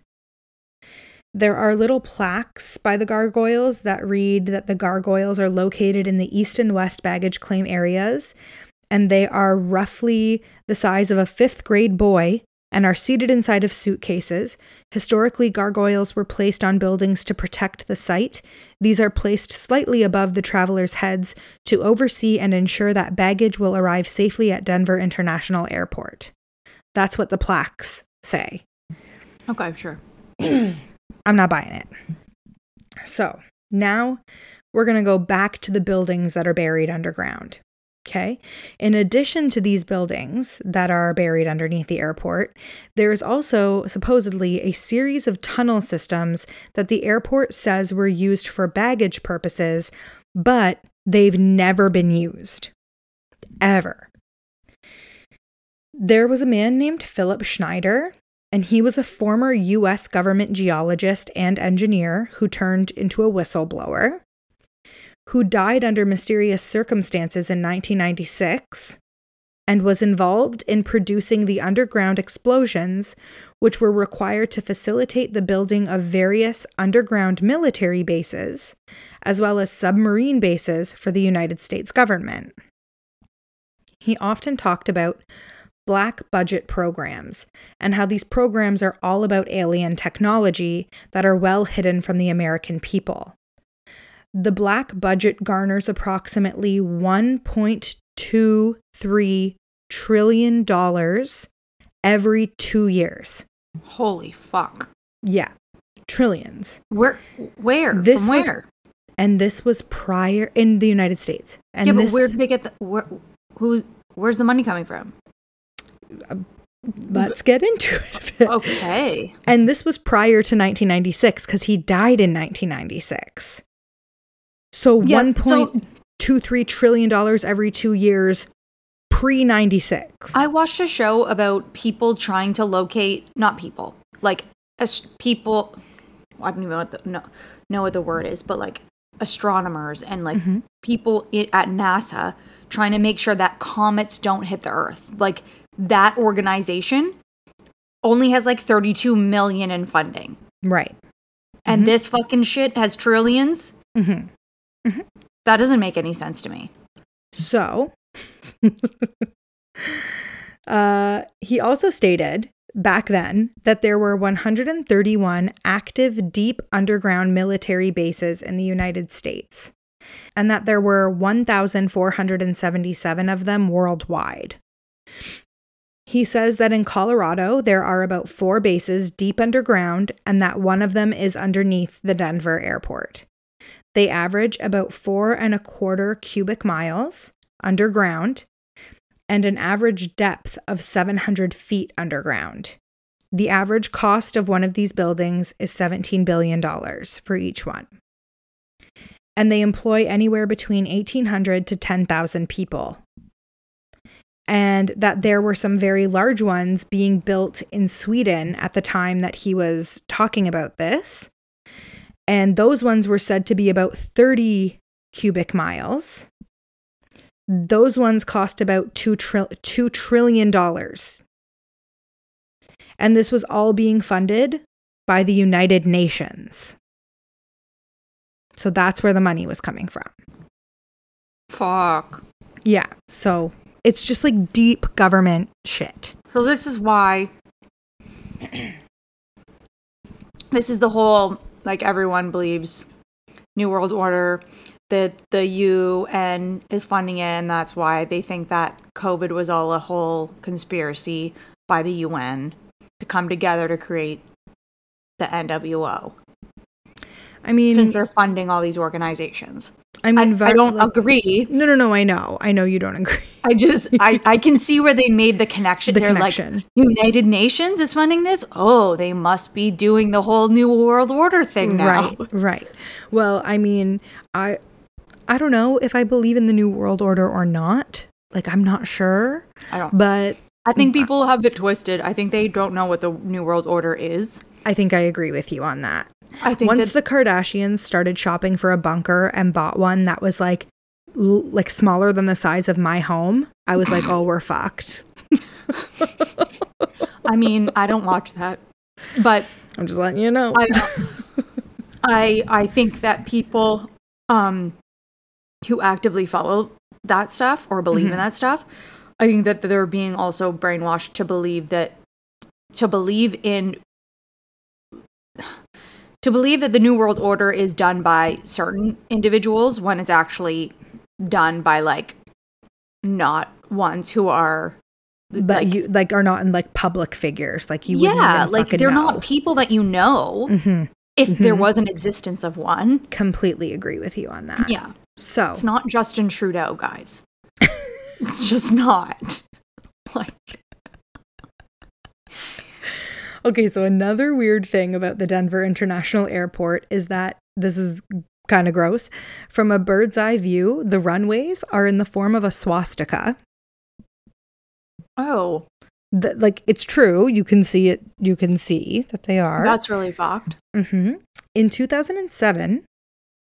there are little plaques by the gargoyles that read that the gargoyles are located in the east and west baggage claim areas and they are roughly the size of a fifth grade boy and are seated inside of suitcases. Historically, gargoyles were placed on buildings to protect the site. These are placed slightly above the travelers' heads to oversee and ensure that baggage will arrive safely at Denver International Airport. That's what the plaques say. Okay, sure. [clears throat] I'm not buying it. So now we're going to go back to the buildings that are buried underground. Okay. In addition to these buildings that are buried underneath the airport, there is also supposedly a series of tunnel systems that the airport says were used for baggage purposes, but they've never been used. Ever. There was a man named Philip Schneider, and he was a former US government geologist and engineer who turned into a whistleblower who died under mysterious circumstances in 1996 and was involved in producing the underground explosions, which were required to facilitate the building of various underground military bases, as well as submarine bases for the United States government. He often talked about black budget programs and how these programs are all about alien technology that are well hidden from the American people the black budget garners approximately 1.23 trillion dollars every 2 years. Holy fuck. Yeah. Trillions. Where where? This From was- where? And this was prior in the United States. And yeah, this, but where did they get the where who's where's the money coming from? Uh, let's get into it. Okay. And this was prior to 1996 cuz he died in 1996. So Yeah, so- 1.23 trillion dollars every 2 years pre 96. I watched a show about people trying to locate not people, like as people I don't even know what the no, know what the word is, but like astronomers and like Mhm. people i- at NASA trying to make sure that comets don't hit the earth. Like that organization only has like 32 million in funding. Right. And Mhm. this fucking shit has trillions. Mhm. That doesn't make any sense to me. So, [laughs] uh, he also stated back then that there were 131 active deep underground military bases in the United States, and that there were 1,477 of them worldwide. He says that in Colorado, there are about four bases deep underground, and that one of them is underneath the Denver airport. They average about four and a quarter cubic miles underground and an average depth of 700 feet underground. The average cost of one of these buildings is $17 billion for each one. And they employ anywhere between 1,800 to 10,000 people. And that there were some very large ones being built in Sweden at the time that he was talking about this and those ones were said to be about 30 cubic miles. Those ones cost about $2, tri- $2 trillion. And this was all being funded by the United Nations. So that's where the money was coming from. Fuck. Yeah. So it's just like deep government shit. So this is why [clears throat] this is the whole like everyone believes New World Order that the UN is funding it and that's why they think that COVID was all a whole conspiracy by the UN to come together to create the NWO I mean, since they're funding all these organizations. I I, mean, I don't like- agree. No, no, no. I know. I know you don't agree. I just I, [laughs] I can see where they made the connection. The They're connection. like United Nations is funding this. Oh, they must be doing the whole new world order thing now. Right, right. Well, I mean, I I don't know if I believe in the new world order or not. Like I'm not sure, I don't. but I think people have it twisted. I think they don't know what the new world order is. I think I agree with you on that. I think Once that the Kardashians started shopping for a bunker and bought one that was like l- like smaller than the size of my home, I was like, "Oh, we're fucked." I mean, I don't watch that, but I'm just letting you know. I I I think that people um who actively follow that stuff or believe in that stuff, I think that they're being also brainwashed to believe that to believe in to believe that the new world order is done by certain individuals when it's actually done by like not ones who are but you like are not in like public figures. Like you wouldn't yeah like they're know. not people that you know Mhm. if there was an existence of one. Completely agree with you on that. Yeah. So It's not Justin Trudeau, guys. [laughs] it's just not. [laughs] Like, Okay, so another weird thing about the Denver International Airport is that this is kind of gross. From a bird's eye view, the runways are in the form of a swastika. oh, That like it's true, you can see it, you can see that they are. that's really fucked. Mm-hmm. In 2007,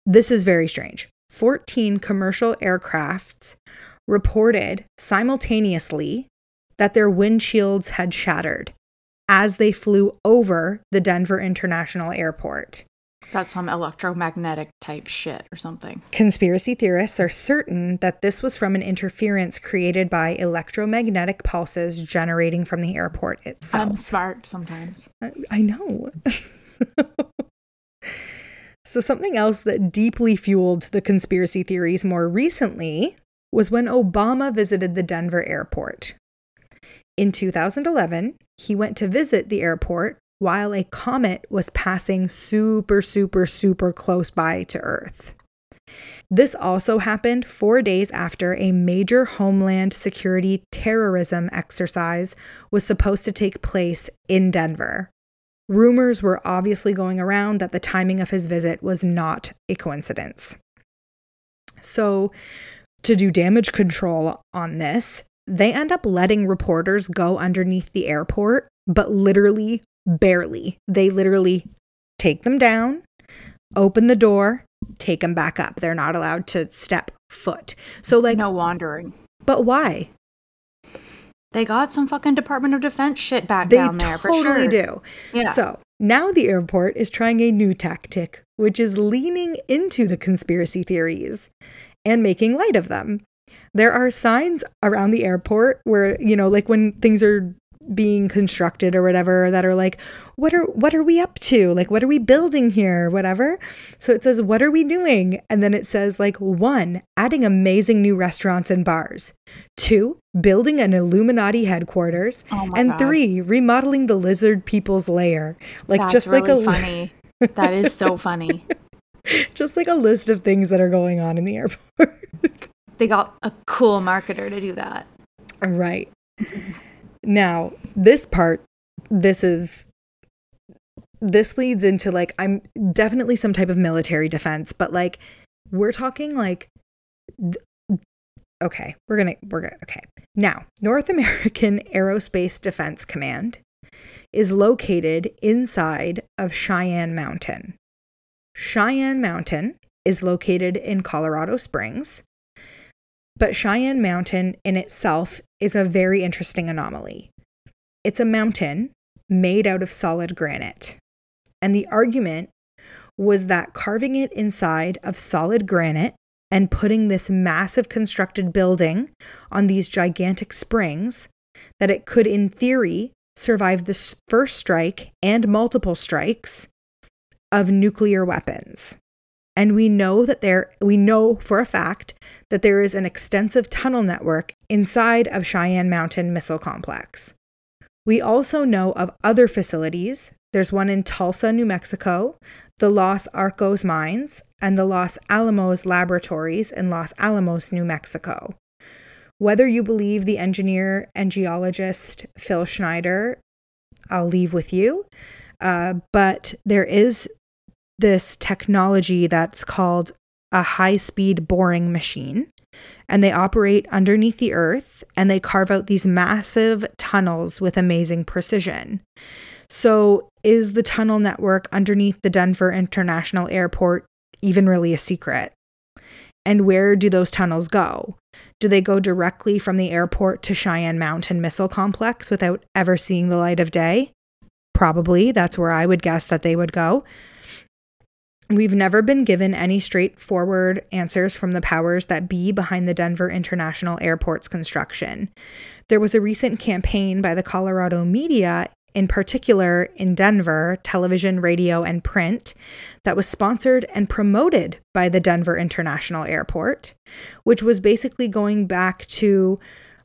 this is very strange. 14 commercial aircrafts reported simultaneously that their windshields had shattered as they flew over the Denver International Airport. That's some electromagnetic type shit or something. Conspiracy theorists are certain that this was from an interference created by electromagnetic pulses generating from the airport I'm itself. smart sometimes. I, I know. [laughs] so, something else that deeply fueled the conspiracy theories more recently was when Obama visited the Denver airport. In 2011, he went to visit the airport while a comet was passing super, super, super close by to Earth. This also happened four days after a major Homeland Security terrorism exercise was supposed to take place in Denver. Rumors were obviously going around that the timing of his visit was not a coincidence. So, to do damage control on this, they end up letting reporters go underneath the airport, but literally barely. They literally take them down, open the door, take them back up. They're not allowed to step foot. So, like, no wandering. but why? They got some fucking Department of Defense shit back They down there for totally sure. do. Yeah. So now the airport is trying a new tactic, which is leaning into the conspiracy theories and making light of them. There are signs around the airport where, you know, like when things are being constructed or whatever that are like what are what are we up to? Like what are we building here? whatever. So it says what are we doing? And then it says like one adding amazing new restaurants and bars. Two building an illuminati headquarters. Oh my and God. three remodeling the lizard people's lair. Like That's just like a funny. that is so funny. [laughs] just like a list of things that are going on in the airport [laughs] They got a cool marketer to do that. right. Now this part this is this leads into like i'm definitely some type of military defense but like we're talking like okay we're gonna we're gonna okay. Now north american [laughs] aerospace defense command is located inside of cheyenne mountain. Cheyenne mountain is located in colorado springs but Cheyenne Mountain in itself is a very interesting anomaly. It's a mountain made out of solid granite. And the argument was that carving it inside of solid granite and putting this massive constructed building on these gigantic springs, that it could, in theory, survive the first strike and multiple strikes of nuclear weapons. And we know that there, we know for a fact that there is an extensive tunnel network inside of Cheyenne Mountain Missile Complex. We also know of other facilities. There's one in Tulsa, New Mexico, the Los Arcos Mines, and the Los Alamos Laboratories in Los Alamos, New Mexico. Whether you believe the engineer and geologist Phil Schneider, I'll leave with you. Uh, but there is this technology that's called a high speed boring machine. And they operate underneath the earth and they carve out these massive tunnels with amazing precision. So, is the tunnel network underneath the Denver International Airport even really a secret? And where do those tunnels go? Do they go directly from the airport to Cheyenne Mountain Missile Complex without ever seeing the light of day? Probably. That's where I would guess that they would go. We've never been given any straightforward answers from the powers that be behind the Denver International Airport's construction. There was a recent campaign by the Colorado media, in particular in Denver, television, radio, and print, that was sponsored and promoted by the Denver International Airport, which was basically going back to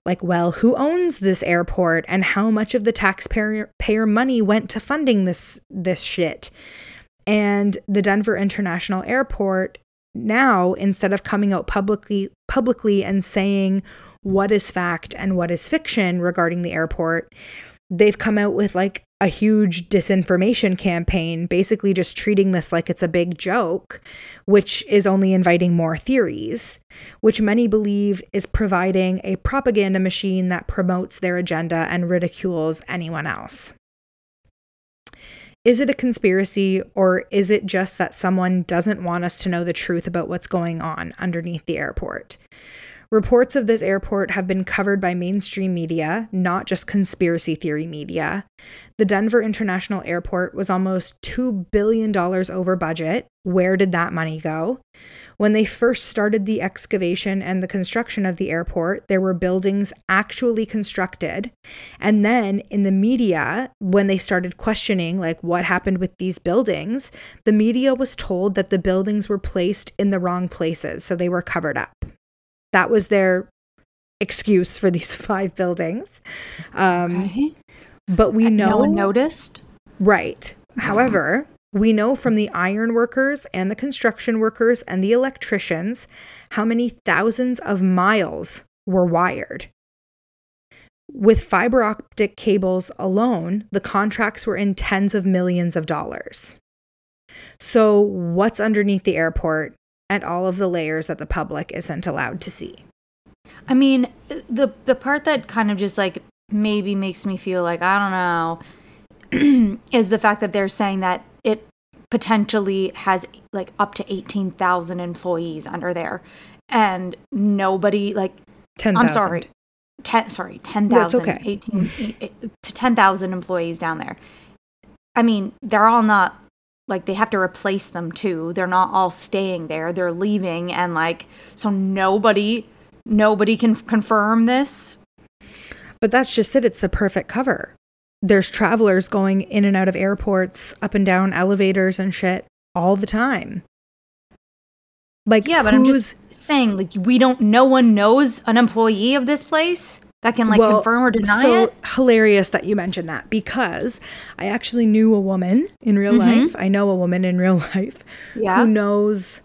like, well, who owns this airport and how much of the taxpayer payer money went to funding this this shit? And the Denver International Airport now instead of coming out publicly publicly and saying what is fact and what is fiction regarding the airport, they've come out with like a huge disinformation campaign, basically just treating this like it's a big joke, which is only inviting more theories, which many believe is providing a propaganda machine that promotes their agenda and ridicules anyone else. Is it a conspiracy or is it just that someone doesn't want us to know the truth about what's going on underneath the airport? Reports of this airport have been covered by mainstream media, not just conspiracy theory media. The Denver International Airport was almost $2 billion over budget. Where did that money go? When they first started the excavation and the construction of the airport, there were buildings actually constructed. And then in the media, when they started questioning, like, what happened with these buildings, the media was told that the buildings were placed in the wrong places. So they were covered up. That was their excuse for [laughs] these five buildings. Um, okay. But we know. No one noticed? Right. However, we know from the iron workers and the construction workers and the electricians how many thousands of miles were wired. With fiber optic cables alone, the contracts were in tens of millions of dollars. So, what's underneath the airport and all of the layers that the public isn't allowed to see? I mean, the the part that kind of just like maybe makes me feel like I don't know [clears throat] is the fact that they're saying that potentially has like up to 18,000 employees under there and nobody like 10, I'm sorry. 10 sorry, 10,000 okay. 18 to 10,000 employees down there. I mean, they're all not like they have to replace them too. They're not all staying there. They're leaving and like so nobody nobody can confirm this. But that's just it. It's the perfect cover there's travelers going in and out of airports, up and down elevators and shit all the time. Like, yeah, but I'm just saying, like, we don't, no one knows an employee of this place that can, like, well, confirm or deny so it. hilarious that you mentioned that because I actually knew a woman in real mm-hmm. life. I know a woman in real [laughs] life yeah. who knows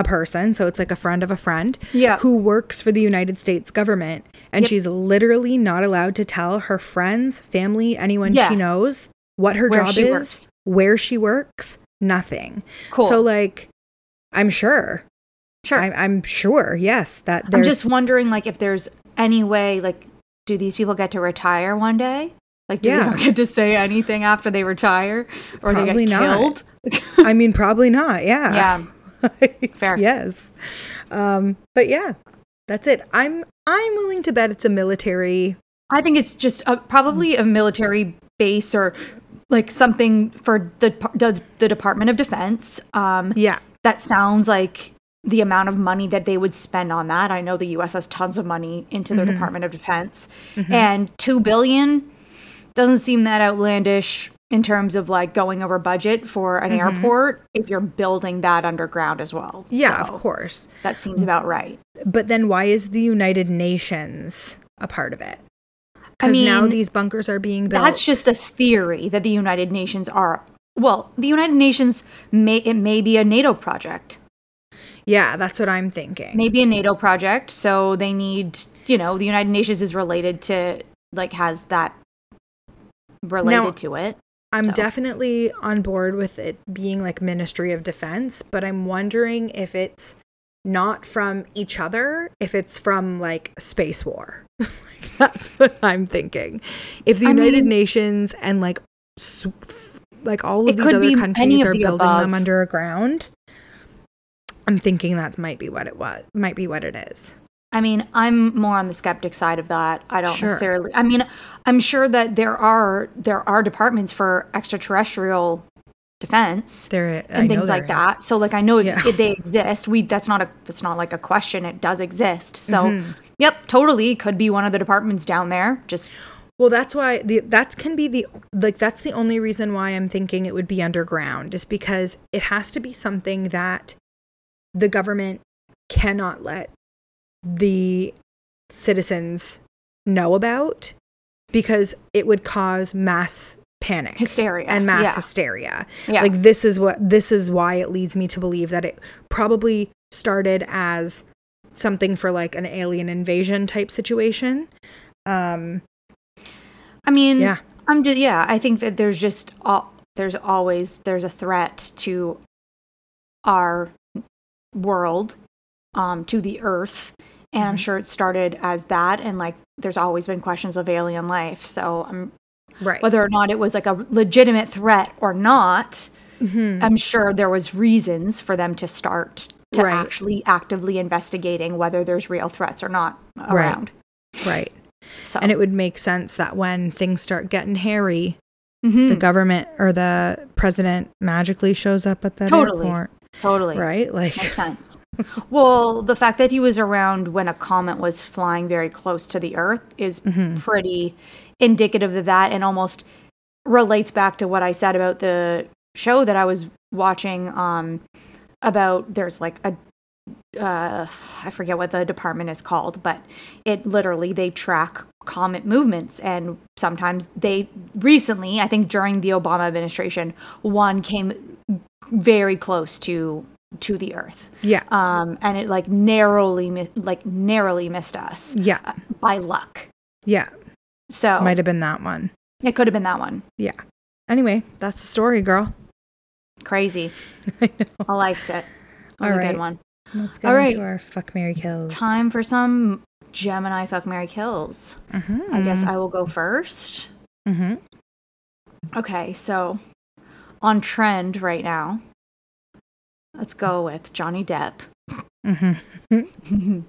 a person. So it's like a friend of a friend yeah. who works for the United States government and yep. she's literally not allowed to tell her friends, family, anyone yeah. she knows what her where job is, works. where she works, nothing. Cool. So like, I'm sure. Sure. I, I'm sure. Yes, that. I'm just wondering, like, if there's any way, like, do these people get to retire one day? Like, do yeah. they [laughs] not get to say anything after they retire, or probably they get killed? I mean, probably not. Yeah. [laughs] Yeah. [laughs] Fair. yes. Um, but yeah, that's it. I'm I'm willing to bet it's a military. I think it's just a, probably a military base or like something for the the, the Department of Defense. Um, yeah, that sounds like the amount of money that they would spend on that. I know the U.S. has tons of money into their mm-hmm. Department of Defense, mm-hmm. and two billion doesn't seem that outlandish in terms of like going over budget for an mm-hmm. airport if you're building that underground as well. Yeah, so of course. That seems about right. But then why is the United Nations a part of it? Because I mean, now these bunkers are being built. That's just a theory that the United Nations are. Well, the United Nations may it may be a NATO project. Yeah, that's what I'm thinking. Maybe a NATO project. So they need, you know, the United Nations is related to like has that related now, to it. I'm so. definitely on board with it being like Ministry of Defense, but I'm wondering if it's not from each other, if it's from like space war. [laughs] like, that's what I'm thinking. If the I United mean, Nations and like like all of these other countries are the building above. them underground, I'm thinking that might be what it was. Might be what it is. I mean, I'm more on the skeptic side of that. I don't sure. necessarily. I mean, I'm sure that there are there are departments for extraterrestrial defense there and things like is. that. So like I know yeah. if, they exist. We that's not a that's not like a question. It does exist. So mm-hmm. yep, totally could be one of the departments down there. Just well, that's why the that can be the like that's the only reason why I'm thinking it would be underground is because it has to be something that the government cannot let the citizens know about because it would cause mass panic Hysteria, and mass yeah. hysteria Yeah. like this is what this is why it leads me to believe that it probably started as something for like an alien invasion type situation um I mean, Yeah. I'm just yeah. I think that there's just al- there's always there's a threat to our world, um, to the Earth, and I'm Mhm. sure it started as that. And like, there's always been questions of alien life. So I'm right whether or not it was like a legitimate threat or not. Mhm. I'm sure there was reasons for them to start to Right. actually actively investigating whether there's real threats or not around. right So and it would make sense that when things start getting hairy Mhm. the government or the president magically shows up at that Totally. airport totally right like Makes sense. [laughs] well, the fact that he was around when a comet was flying very close to the Earth is Mhm. pretty indicative of that and almost relates back to what I said about the show that I was watching um about there's like a uh I forget what the department is called, but it literally they track comet movements and sometimes they recently, I think during the Obama administration, one came very close to to the earth. Yeah. Um and it like narrowly like narrowly missed us. Yeah. Uh, by luck. Yeah. So might have been that one. It could have been that one. Yeah. anyway that's the story girl. Crazy. [laughs] I i liked it. It was All a good one. Let's get All into right. our fuck mary kills. Time for some gemini fuck mary kills. Mhm. i guess i will go first. Mm-hmm. okay so on trend right now let's go with johnny depp Mhm. [laughs]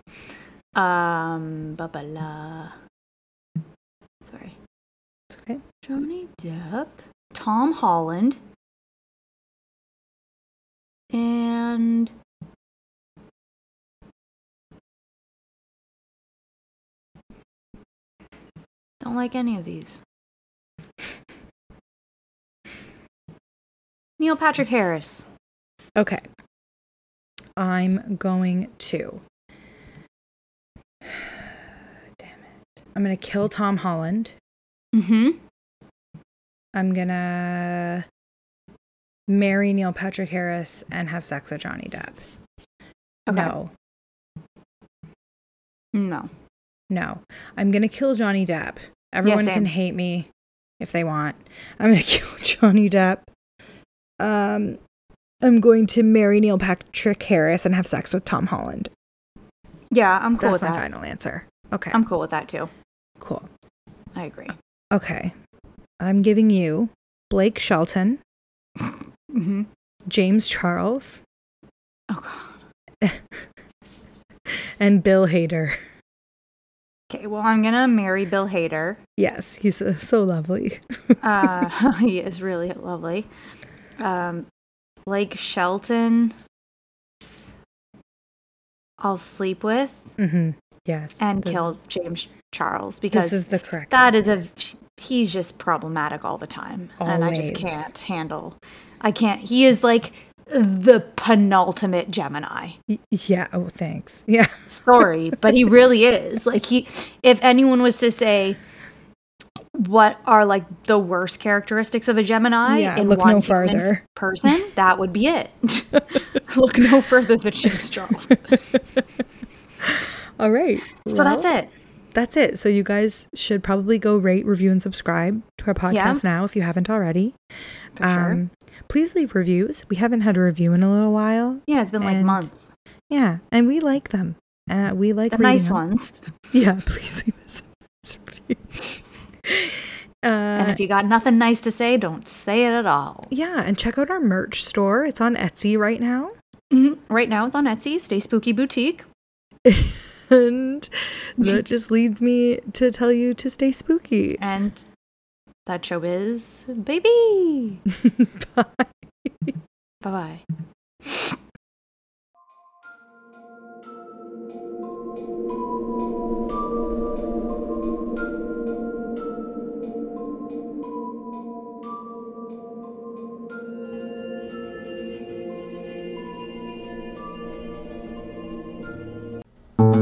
um blah. sorry It's okay. Johnny Depp, Tom Holland, and don't like any of these. Neil Patrick Harris. Okay. I'm going to. [sighs] Damn it. I'm going to kill Tom Holland. Mm-hmm. I'm going to marry Neil Patrick Harris and have sex with Johnny Depp. Okay. No. No. No. I'm going to kill Johnny Depp. Everyone can hate me if they want. I'm going [laughs] to kill Johnny Depp. Um I'm going to marry Neil Patrick Harris and have sex with Tom Holland. Yeah, I'm cool That's with that. That's my final answer. Okay. I'm cool with that too. cool. I agree. Okay. I'm giving you Blake Shelton, [laughs] Mm-hmm. James Charles, Oh god. [laughs] and Bill Hader. Okay, well, I'm gonna marry Bill Hader. Yes, he's so, so lovely. [laughs] Uh, he is really lovely. Um, Blake Shelton, I'll sleep with hmm Yes. and this kill is- James Charles because This is the correct. that is answer. a he's just problematic all the time, and I just can't handle. I can't. He is like the penultimate Gemini. Yeah. Oh, thanks. [laughs] Yeah. Sorry, but he really is. Like he if anyone was to say what are like the worst characteristics of a Gemini yeah. in Look one no farther. person, that would be it. [laughs] Look no further than James Charles. [laughs] All right. So that's it. That's it. So you guys should probably go rate, review, and subscribe to our podcast Yeah. now if you haven't already. For sure. Um, please leave reviews. We haven't had a review in a little while. Yeah, it's been like months. Yeah, and we like them. Uh, we like The nice them. ones. [laughs] Yeah, please leave us review. [laughs] And Uh, if you got nothing nice to say, don't say it at all. yeah, and check out our merch store. It's on Etsy right now. Mhm. Right now it's on Etsy, Stay Spooky Boutique. [laughs] and that just leads me to tell you to stay spooky. And that show is baby. [laughs] Bye. Bye bye.